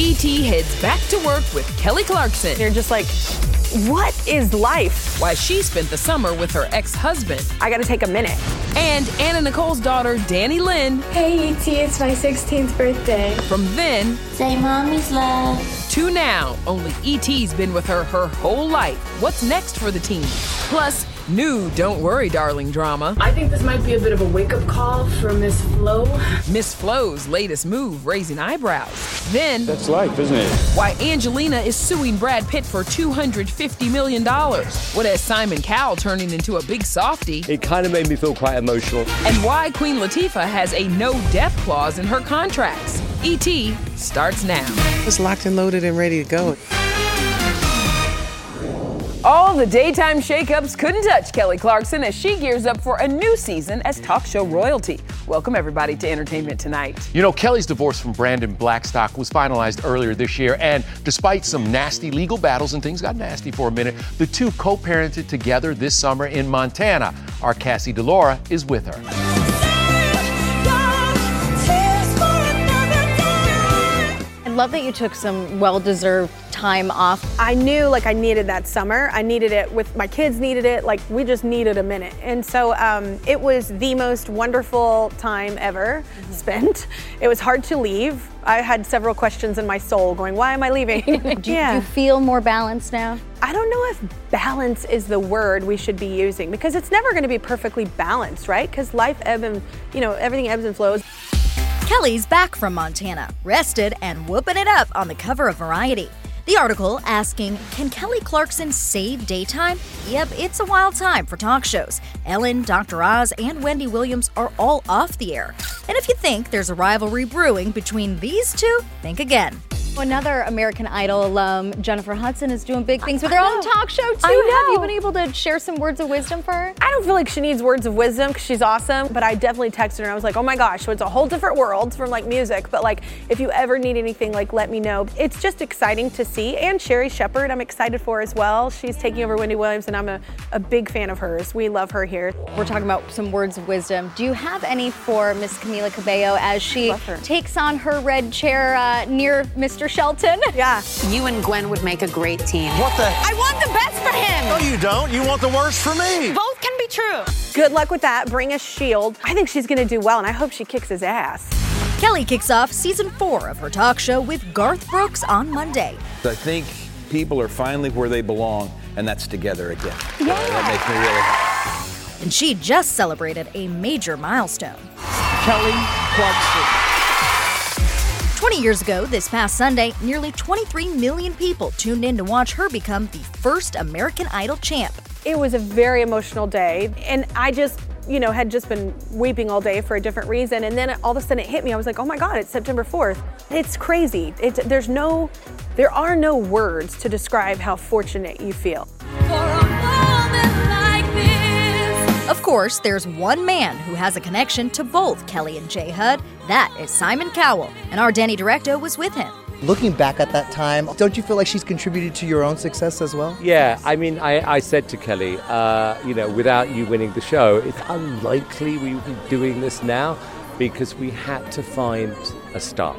ET heads back to work with Kelly Clarkson. You're just like, what is life? Why she spent the summer with her ex husband. I gotta take a minute. And Anna Nicole's daughter, Dannielynn. Hey, ET, it's my 16th birthday. From then, say mommy's love. To now, only ET's been with her her whole life. What's next for the team? Plus, New Don't Worry Darling drama. I think this might be a bit of a wake up call for Miss Flo. Miss Flo's latest move raising eyebrows. Then. That's life, isn't it? Why Angelina is suing Brad Pitt for $250 million. What has Simon Cowell turning into a big softy? It kind of made me feel quite emotional. And why Queen Latifah has a no death clause in her contracts. ET starts now. It's locked and loaded and ready to go. All the daytime shakeups couldn't touch Kelly Clarkson as she gears up for a new season as talk show royalty. Welcome, everybody, to Entertainment Tonight. You know, Kelly's divorce from Brandon Blackstock was finalized earlier this year, and despite some nasty legal battles and things got nasty for a minute, the two co parented together this summer in Montana. Our Cassie DiLaura is with her. Love that you took some well-deserved time off. I knew like I needed that summer. I needed it with my kids needed it. Like we just needed a minute. And so um, it was the most wonderful time ever mm-hmm. spent. It was hard to leave. I had several questions in my soul going, why am I leaving? do, yeah. do you feel more balanced now? I don't know if balance is the word we should be using because it's never going to be perfectly balanced, right? Because life ebbs and, you know, everything ebbs and flows. Kelly's back from Montana, rested and whooping it up on the cover of Variety. The article asking, Can Kelly Clarkson save daytime? Yep, it's a wild time for talk shows. Ellen, Dr. Oz, and Wendy Williams are all off the air. And if you think there's a rivalry brewing between these two, think again. Another American Idol alum, Jennifer Hudson, is doing big things with her own talk show too. Have you been able to share some words of wisdom for her? I don't feel like she needs words of wisdom because she's awesome, but I definitely texted her and I was like, oh my gosh, so it's a whole different world from like music. But like, if you ever need anything, like let me know. It's just exciting to see. And Sherri Shepherd, I'm excited for as well. She's taking over Wendy Williams, and I'm a, a big fan of hers. We love her here. We're talking about some words of wisdom. Do you have any for Miss Camila Cabello as she takes on her red chair uh, near Miss Mr. Shelton. Yeah. You and Gwen would make a great team. What the? I want the best for him. No, you don't. You want the worst for me. Both can be true. Good luck with that. Bring a shield. I think she's going to do well, and I hope she kicks his ass. Kelly kicks off season four of her talk show with Garth Brooks on Monday. I think people are finally where they belong, and that's together again. Yeah. that makes me really happy. And she just celebrated a major milestone. Kelly Clarkson. 20 years ago, this past Sunday, nearly 23 million people tuned in to watch her become the first American Idol champ. It was a very emotional day, and I just, you know, had just been weeping all day for a different reason. And then all of a sudden it hit me. I was like, oh my God, it's September 4th. It's crazy. It's, there's no, there are no words to describe how fortunate you feel. Course, there's one man who has a connection to both Kelly and Jay Hud. That is Simon Cowell, and our Denny Directo was with him. Looking back at that time, don't you feel like she's contributed to your own success as well? Yeah, I mean, I, I said to Kelly, uh, you know, without you winning the show, it's unlikely we would be doing this now because we had to find a star.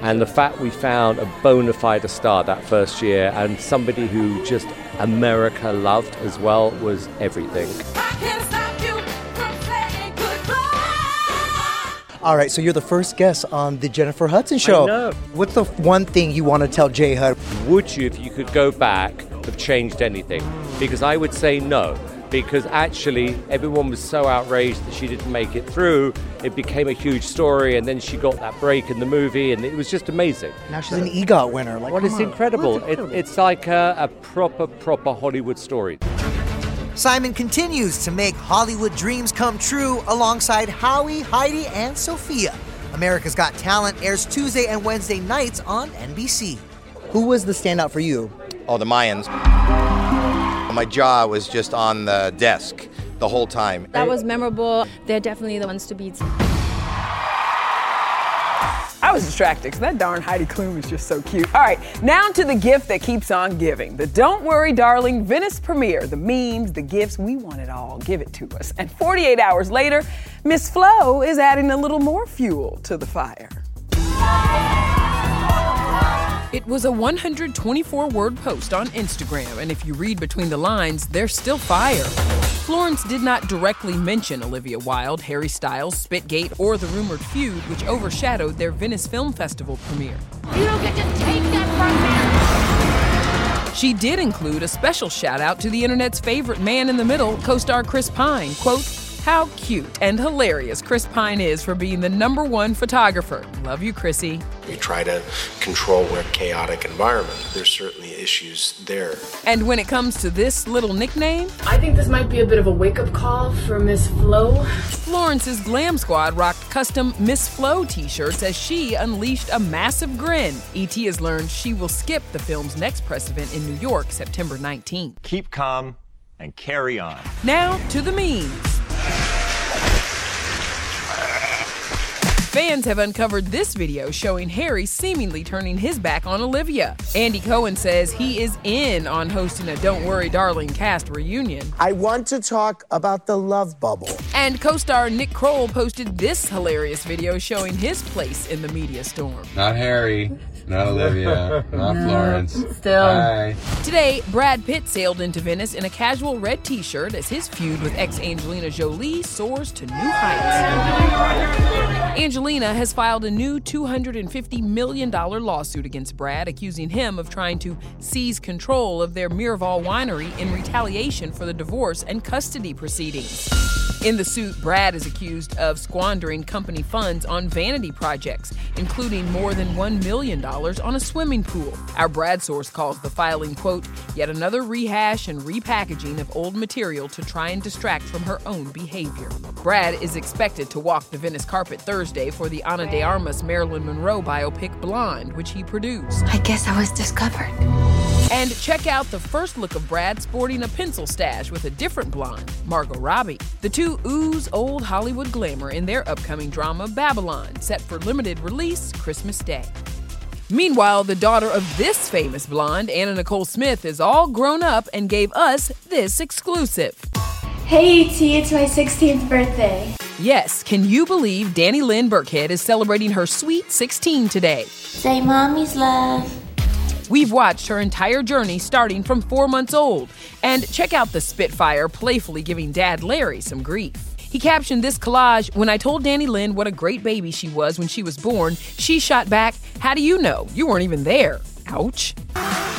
And the fact we found a bona fide star that first year and somebody who just America loved as well was everything. All right, so you're the first guest on the Jennifer Hudson show. What's the one thing you want to tell J Hud? Would you, if you could go back, have changed anything? Because I would say no. Because actually, everyone was so outraged that she didn't make it through. It became a huge story, and then she got that break in the movie, and it was just amazing. Now she's an EGOT winner. Like, What is incredible. It, it's like a, a proper, proper Hollywood story. Simon continues to make Hollywood dreams come true alongside Howie, Heidi, and Sophia. America's Got Talent airs Tuesday and Wednesday nights on NBC. Who was the standout for you? Oh, the Mayyas. My jaw was just on the desk the whole time. That was memorable. They're definitely the ones to beat. I was distracted because that darn Heidi Klum is just so cute. All right, now to the gift that keeps on giving. The Don't Worry Darling Venice premiere. The memes, the gifts, we want it all. Give it to us. And 48 hours later, Miss Flo is adding a little more fuel to the fire. It was a 124 word post on Instagram, and if you read between the lines, there's still fire. Florence did not directly mention Olivia Wilde, Harry Styles, Spitgate, or the rumored feud, which overshadowed their Venice Film Festival premiere. You don't get to take that from me. She did include a special shout out to the internet's favorite man in the middle, co star Chris Pine. Quote, how cute and hilarious Chris Pine is for being the number one photographer. Love you, Chrissy. We try to control a chaotic environment. There's certainly issues there. And when it comes to this little nickname, I think this might be a bit of a wake up call for Miss Flo. Florence's Glam Squad rocked custom Miss Flo t shirts as she unleashed a massive grin. ET has learned she will skip the film's next press event in New York, September 19th. Keep calm and carry on. Now to the memes. Fans have uncovered this video showing Harry seemingly turning his back on Olivia. Andy Cohen says he is in on hosting a Don't Worry Darling cast reunion. I want to talk about the love bubble. And co star Nick Kroll posted this hilarious video showing his place in the media storm. Not Harry, not Olivia, not No, Florence. still. Hi. Today, Brad Pitt sailed into Venice in a casual red t shirt as his feud with ex Angelina Jolie soars to new heights. Angelina has filed a new $250 million lawsuit against Brad, accusing him of trying to seize control of their Miraval winery in retaliation for the divorce and custody proceedings. In the suit, Brad is accused of squandering company funds on vanity projects, including more than $1 million on a swimming pool. Our Brad source calls the filing, quote, yet another rehash and repackaging of old material to try and distract from her own behavior. Brad is expected to walk the Venice carpet Thursday for the Ana de Armas Marilyn Monroe biopic Blonde, which he produced. I guess I was discovered. And check out the first look of Brad sporting a pencil stash with a different blonde, Margot Robbie. The two ooze old Hollywood glamour in their upcoming drama Babylon, set for limited release Christmas Day. Meanwhile, the daughter of this famous blonde, Anna Nicole Smith, is all grown up and gave us this exclusive. Hey, ET, it's my 16th birthday. Yes, can you believe Dannielynn Birkhead is celebrating her sweet 16 today? Say mommy's love. We've watched her entire journey starting from four months old. And check out the Spitfire playfully giving dad Larry some grief. He captioned this collage When I told Dannielynn what a great baby she was when she was born, she shot back, How do you know? You weren't even there. Ouch.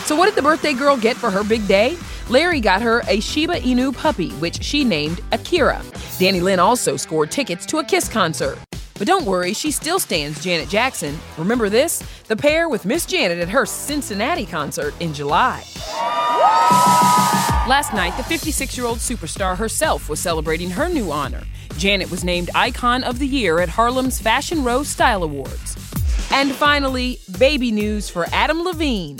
So, what did the birthday girl get for her big day? Larry got her a Shiba Inu puppy, which she named Akira. Dannielynn also scored tickets to a Kiss concert. But don't worry, she still stands Janet Jackson. Remember this? The pair with Miss Janet at her Cincinnati concert in July. Last night, the 56 year old superstar herself was celebrating her new honor. Janet was named Icon of the Year at Harlem's Fashion Row Style Awards. And finally, baby news for Adam Levine.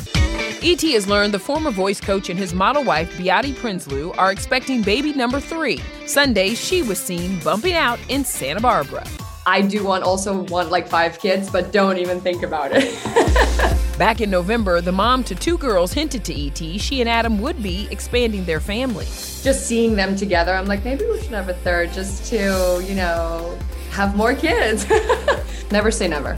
E.T. has learned the former voice coach and his model wife, Behati Prinsloo, are expecting baby number three. Sunday, she was seen bumping out in Santa Barbara. I do want also want like five kids, but don't even think about it. Back in November, the mom to two girls hinted to ET she and Adam would be expanding their family. Just seeing them together, I'm like, maybe we should have a third just to, you know, have more kids. never say never.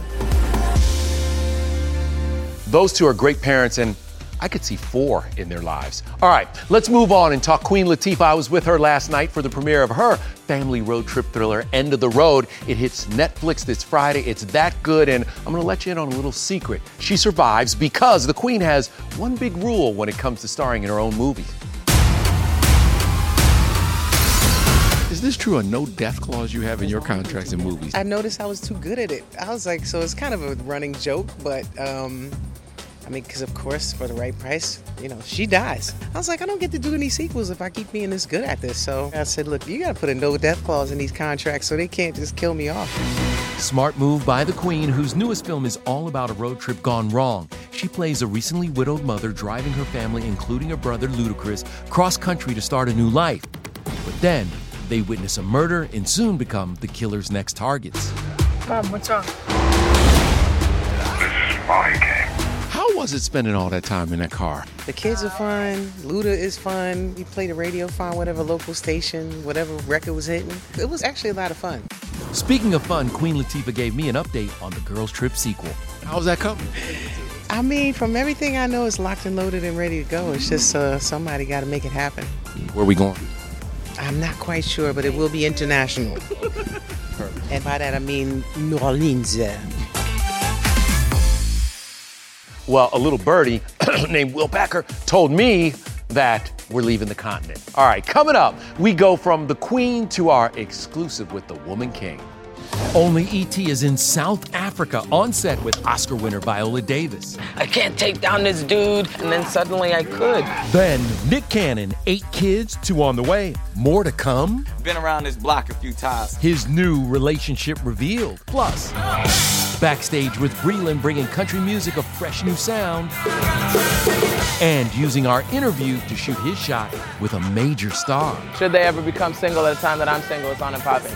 Those two are great parents, and I could see four in their lives. All right, let's move on and talk Queen Latifah. I was with her last night for the premiere of her family road trip thriller, End of the Road. It hits Netflix this Friday. It's that good, and I'm going to let you in on a little secret. She survives because the Queen has one big rule when it comes to starring in her own movies. Is this true? A no death clause you have in your contracts in movies? I noticed I was too good at it. I was like, so it's kind of a running joke, but um, I mean, because of course, for the right price, you know, she dies. I was like, I don't get to do any sequels if I keep being this good at this. So I said, look, you got to put a no death clause in these contracts so they can't just kill me off. Smart move by the Queen, whose newest film is all about a road trip gone wrong. She plays a recently widowed mother driving her family, including her brother Ludacris, cross country to start a new life. But then they witness a murder and soon become the killer's next targets. Mom, what's wrong? How was it spending all that time in that car? The kids are fun. Luda is fun. We play the radio fine, whatever local station, whatever record was hitting. It was actually a lot of fun. Speaking of fun, Queen Latifah gave me an update on the Girls Trip sequel. How's that coming? I mean, from everything I know, it's locked and loaded and ready to go. It's just uh, somebody got to make it happen. Where are we going? I'm not quite sure, but it will be international. and by that I mean New Orleans. Well, a little birdie named Will Packer told me that we're leaving the continent. All right, coming up, we go from the Queen to our exclusive with the Woman King. Only ET is in South Africa on set with Oscar winner Viola Davis. I can't take down this dude, and then suddenly I could. Then Nick Cannon, eight kids, two on the way, more to come. Been around this block a few times. His new relationship revealed. Plus, backstage with Breland bringing country music a fresh new sound. And using our interview to shoot his shot with a major star. Should they ever become single at a time that I'm single, it's on and popping.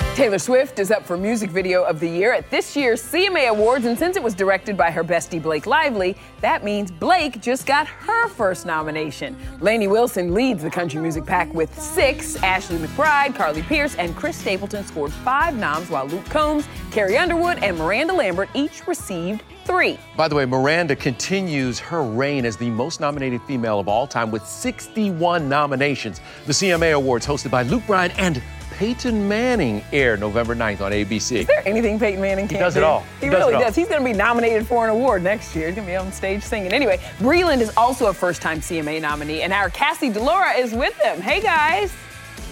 Taylor Swift is up for Music Video of the Year at this year's CMA Awards, and since it was directed by her bestie Blake Lively, that means Blake just got her first nomination. Lainey Wilson leads the country music pack with six. Ashley McBryde, Carly Pearce, and Chris Stapleton scored five noms, while Luke Combs, Carrie Underwood, and Miranda Lambert each received three. By the way, Miranda continues her reign as the most nominated female of all time with 61 nominations. The CMA Awards, hosted by Luke Bryan and Peyton Manning, air November 9th on ABC. Is there anything Peyton Manning can't He does it do? all. He, He does really all. does. He's going to be nominated for an award next year. He's going to be on stage singing. Anyway, Breland is also a first-time CMA nominee, and our Cassie DiLaura is with him. Hey, guys.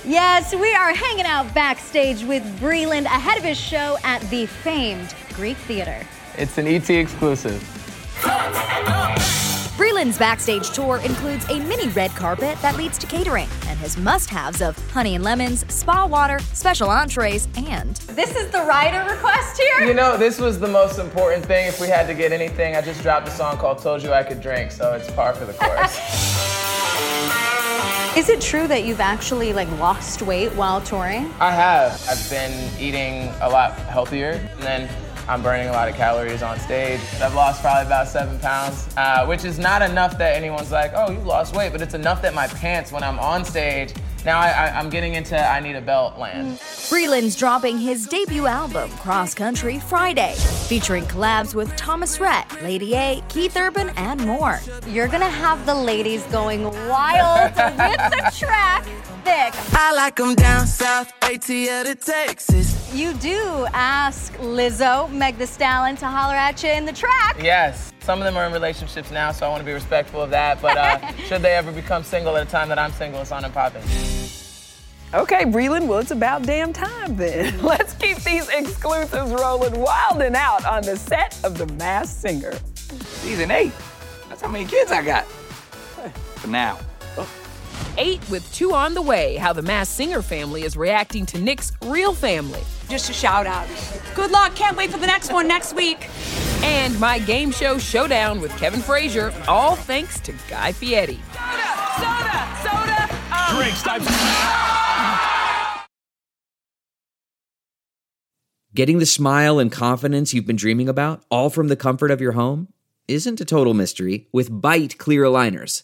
Yes, we are hanging out backstage with Breland ahead of his show at the famed Greek Theater. It's an ET exclusive. Breland's backstage tour includes a mini red carpet that leads to catering and has must haves of honey and lemons, spa water, special entrees, and. This is the rider request here? You know, this was the most important thing. If we had to get anything, I just dropped a song called Told You I Could Drink, so it's par for the course. Is it true that you've actually like lost weight while touring? I have. I've been eating a lot healthier, and then I'm burning a lot of calories on stage. I've lost probably about seven pounds, uh, which is not enough that anyone's like, oh, you lost weight, but it's enough that my pants, when I'm on stage, now I, I, I'm getting into I need a belt land. Breland's dropping his debut album, Cross Country, Friday, featuring collabs with Thomas Rhett, Lady A, Keith Urban, and more. You're gonna have the ladies going wild with the track Thick. I like them down south, ATL to Texas. You do ask Lizzo, Meg the Stallion, to holler at you in the track. Yes. Some of them are in relationships now, so I want to be respectful of that. But uh, should they ever become single at a time that I'm single, it's on and popping. Okay, Breland, well, it's about damn time then. Let's keep these exclusives rolling wild and out on the set of The Masked Singer. Season eight. That's how many kids I got. For now. Eight with two on the way, how the Masked Singer family is reacting to Nick's real family. Just a shout out. Good luck. Can't wait for the next one next week. And my game show showdown with Kevin Frazier, all thanks to Guy Fieri. Soda, soda. Um, Drinks times. Getting the smile and confidence you've been dreaming about, all from the comfort of your home, isn't a total mystery with Byte Clear Aligners.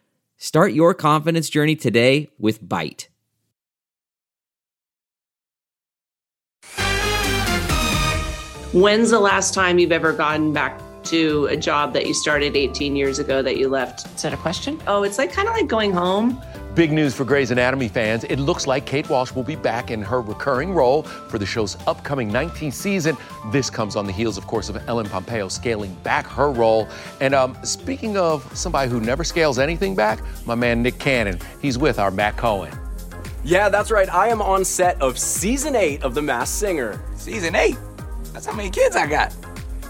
Start your confidence journey today with Byte. When's the last time you've ever gone back to a job that you started 18 years ago that you left? Is that a question? Oh, it's like kind of like going home. Big news for Grey's Anatomy fans. It looks like Kate Walsh will be back in her recurring role for the show's upcoming 19th season. This comes on the heels, of course, of Ellen Pompeo scaling back her role. And um, speaking of somebody who never scales anything back, my man Nick Cannon. He's with our Matt Cohen. Yeah, that's right. I am on set of season eight of The Masked Singer. Season eight? That's how many kids I got.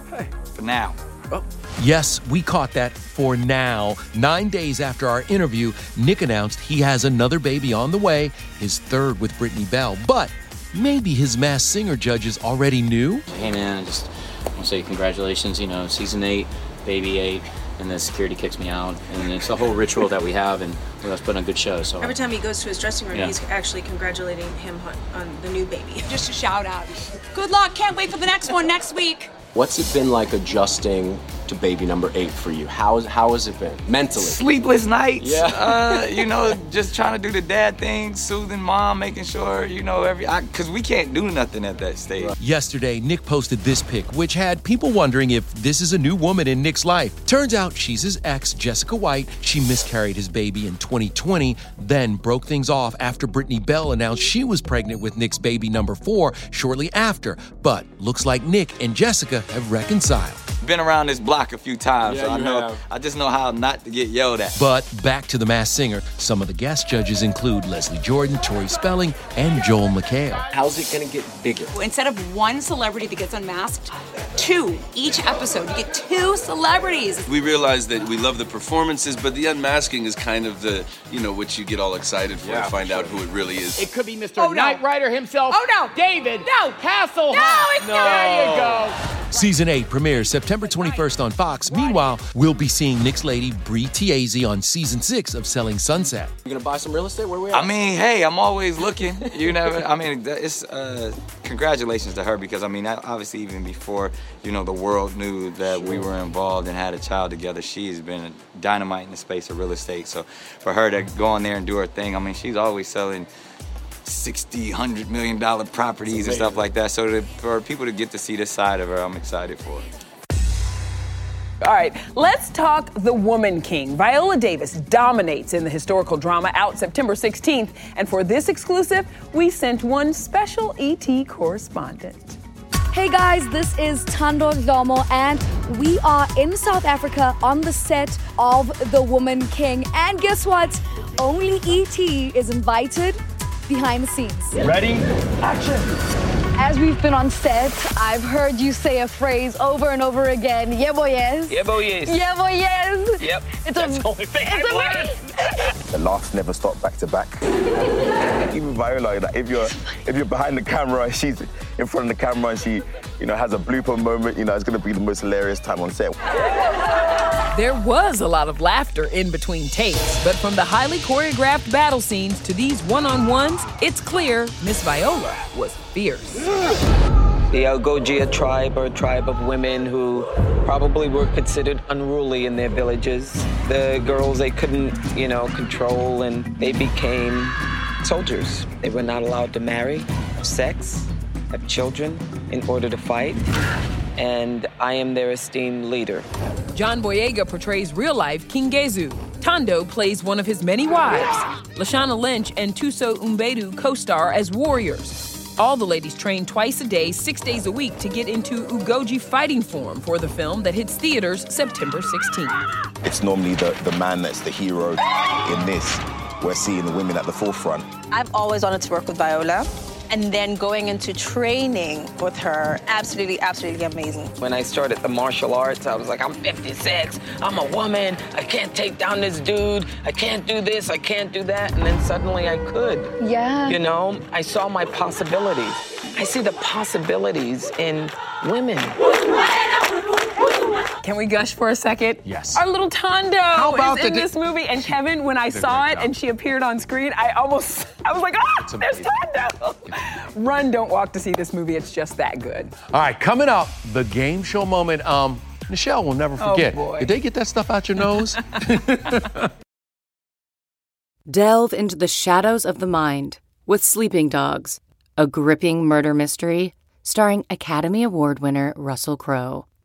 Hey, for now. Oh. Yes, we caught that for now. Nine days after our interview, Nick announced he has another baby on the way, his third with Brittany Bell. But maybe his Masked Singer judges already knew? Hey man, I just want to say congratulations. You know, season eight, baby eight, and then security kicks me out, and it's a whole ritual that we have, and we us put on a good show. So every time he goes to his dressing room, Yeah. he's actually congratulating him on, on the new baby. Just a shout out. Good luck. Can't wait for the next one next week. What's it been like adjusting to baby number eight for you? How, how has it been mentally? Sleepless nights. Yeah. Uh, you know, just trying to do the dad thing, soothing mom, making sure, you know, every, because we can't do nothing at that stage. Yesterday, Nick posted this pic, which had people wondering if this is a new woman in Nick's life. Turns out she's his ex, Jessica White. She miscarried his baby in 2020, then broke things off after Brittany Bell announced she was pregnant with Nick's baby number four shortly after. But looks like Nick and Jessica have reconciled. Been around this block a few times, Yeah, so I you know, have. I just know how not to get yelled at. But back to the Masked Singer. Some of the guest judges include Leslie Jordan, Tori Spelling, and Joel McHale. How's it going to get bigger? Instead of one celebrity that gets unmasked, two each episode. You get two celebrities. We realize that we love the performances, but the unmasking is kind of the, you know, what you get all excited for Yeah, to find out who it really is. It could be Mr. Oh, no. Knight Rider himself. Oh, no. David. No. Castle. No, it's There you go. Season 8 premieres September 21st on Fox. Meanwhile, we'll be seeing Nick's lady Bre Tiesi on season 6 of Selling Sunset. You going to buy some real estate? Where we at? I mean, hey, I'm always looking. You never. I mean, it's uh, congratulations to her because I mean, obviously, even before you know the world knew that we were involved and had a child together, she's been dynamite in the space of real estate. So for her to go on there and do her thing, I mean, she's always selling. 60 100 million dollar properties and stuff like that so to, for people to get to see this side of her i'm excited for it All right, let's talk The Woman King. Viola Davis dominates in the historical drama out September 16th. And for this exclusive, we sent one special ET correspondent. Hey guys, this is Thando Dlomo, and we are in South Africa on the set of The Woman King. And guess what? Only ET is invited behind the scenes. Ready? Action! As we've been on set, I've heard you say a phrase over and over again. Yeah, boy, yes. Yeah, boy, yes. Yeah, boy, yes. Yep. It's That's a, the only thing it's I've a learned. The laughs never stop back to back. Even Viola, like if you're if you're behind the camera she's in front of the camera and she, you know, has a blooper moment, you know, it's gonna be the most hilarious time on set. There was a lot of laughter in between takes, but from the highly choreographed battle scenes to these one on ones, it's clear Miss Viola was fierce. The Agojie tribe are a tribe of women who probably were considered unruly in their villages. The girls they couldn't, you know, control and they became soldiers. They were not allowed to marry, have sex, have children in order to fight. And I am their esteemed leader. John Boyega portrays real life King Ghezo. Thando plays one of his many wives. Lashana Lynch and Thuso Mbedu co star as warriors. All the ladies train twice a day, six days a week to get into Agojie fighting form for the film that hits theaters September 16th. It's normally the, the man that's the hero. In this, we're seeing the women at the forefront. I've always wanted to work with Viola. And then going into training with her, absolutely, absolutely amazing. When I started the martial arts, I was like, I'm 56, I'm a woman, I can't take down this dude, I can't do this, I can't do that. And then suddenly I could. Yeah. You know, I saw my possibilities. I see the possibilities in women. Can we gush for a second? Yes. Our little Thando How about is in di- this movie, and Kevin, when I did a saw great it and she appeared on screen, I almost, I was like, ah, It's there's Thando. Run, don't walk to see this movie. It's just that good. All right, coming up, the game show moment. Um, Michelle will never Oh, forget. boy. Did they get that stuff out your nose? Delve into the shadows of the mind with Sleeping Dogs, a gripping murder mystery starring Academy Award winner Russell Crowe.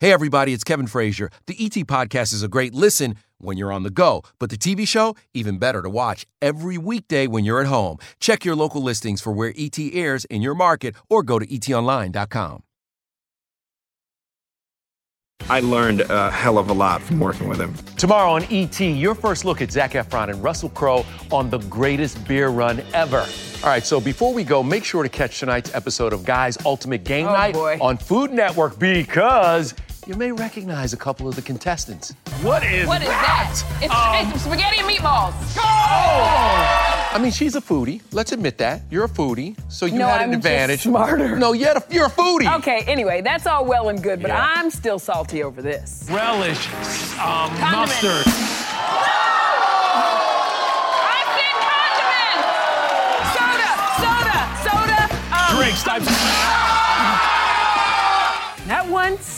Hey, everybody, it's Kevin Frazier. The ET Podcast is a great listen when you're on the go, but the TV show, even better to watch every weekday when you're at home. Check your local listings for where ET airs in your market or go to etonline.com. I learned a hell of a lot from working with him. Tomorrow on ET, your first look at Zac Efron and Russell Crowe on the greatest beer run ever. All right, so before we go, make sure to catch tonight's episode of Guy's Ultimate Game Oh, Night boy. on Food Network because you may recognize a couple of the contestants. What is What is that? It's, Um, it's spaghetti and meatballs. I mean, she's a foodie. Let's admit that. You're a foodie, so you no, had I'm an advantage. Just smarter. No, you're a, you're a foodie. Okay, anyway, that's all well and good, but Yeah. I'm still salty over this. Relish, um, Condiment. mustard. Soda, soda, soda. Um, Drinks. types. Not once, but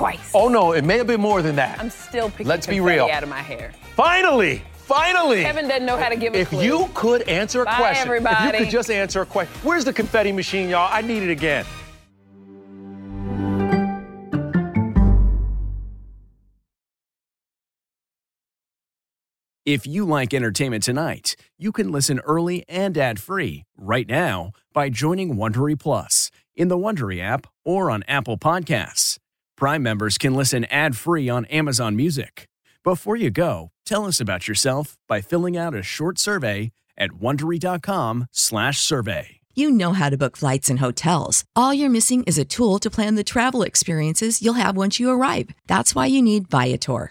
twice. Oh no, it may have been more than that. I'm still picking Let's be real. out of my hair. Finally, finally. Kevin doesn't know how to give a If clue. you could answer a Bye, question, if you could just answer a question, where's the confetti machine, y'all? I need it again. If you like entertainment tonight, you can listen early and ad-free right now by joining Wondery Plus in the Wondery app or on Apple Podcasts. Prime members can listen ad-free on Amazon Music. Before you go, tell us about yourself by filling out a short survey at wondery.com/survey. You know how to book flights and hotels. All you're missing is a tool to plan the travel experiences you'll have once you arrive. That's why you need Viator.